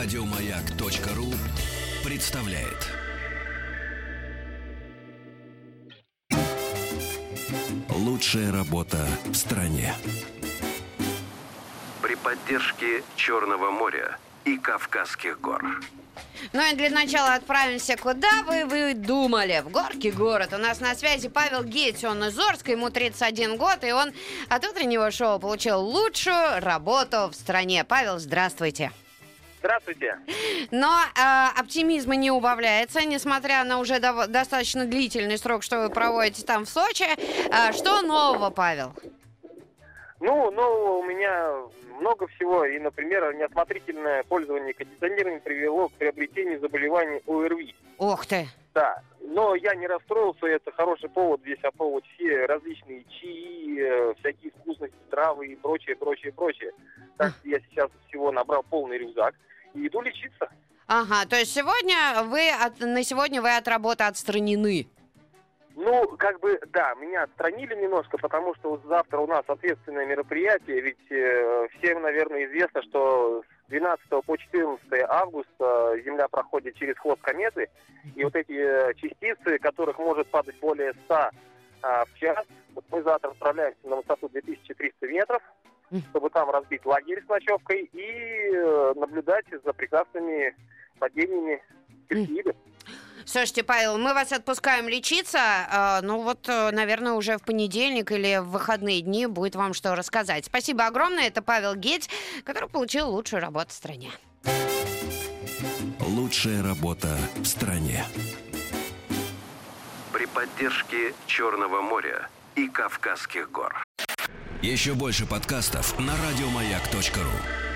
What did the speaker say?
Радиомаяк.ру представляет. Лучшая работа в стране. При поддержке Черного моря и Кавказских гор. Ну и для начала отправимся куда вы, вы думали? В Горки город. У нас на связи Павел Гейтс, он из Орска, ему 31 год, и он от утреннего шоу получил лучшую работу в стране. Павел, здравствуйте. Здравствуйте. Но э, оптимизма не убавляется, несмотря на уже дов- достаточно длительный срок, что вы проводите там в Сочи. Э, что нового, Павел? Ну, нового у меня много всего. И, например, неосмотрительное пользование кондиционером привело к приобретению заболеваний ОРВИ. Ух ты. Да. Я не расстроился, это хороший повод здесь опробовать все различные чаи, э, всякие вкусности, травы и прочее, прочее, прочее. Так что я сейчас всего набрал полный рюкзак и иду лечиться. Ага, то есть сегодня вы от, на сегодня вы от работы отстранены. Ну, как бы, да, меня отстранили немножко, потому что вот завтра у нас ответственное мероприятие, ведь э, всем, наверное, известно, что с 12 по 14 августа Земля проходит через хвост кометы, и вот эти э, частицы, которых может падать более 100 а, в час, вот мы завтра отправляемся на высоту 2300 метров, чтобы там разбить лагерь с ночевкой и э, наблюдать за прекрасными падениями Персеиды. Слушайте, Павел, мы вас отпускаем лечиться. э, ну вот, э, наверное, уже в понедельник или в выходные дни будет вам что рассказать. Спасибо огромное. Это Павел Геть, который получил лучшую работу в стране. Лучшая работа в стране. При поддержке Черного моря и Кавказских гор. Еще больше подкастов на радиомаяк.ру.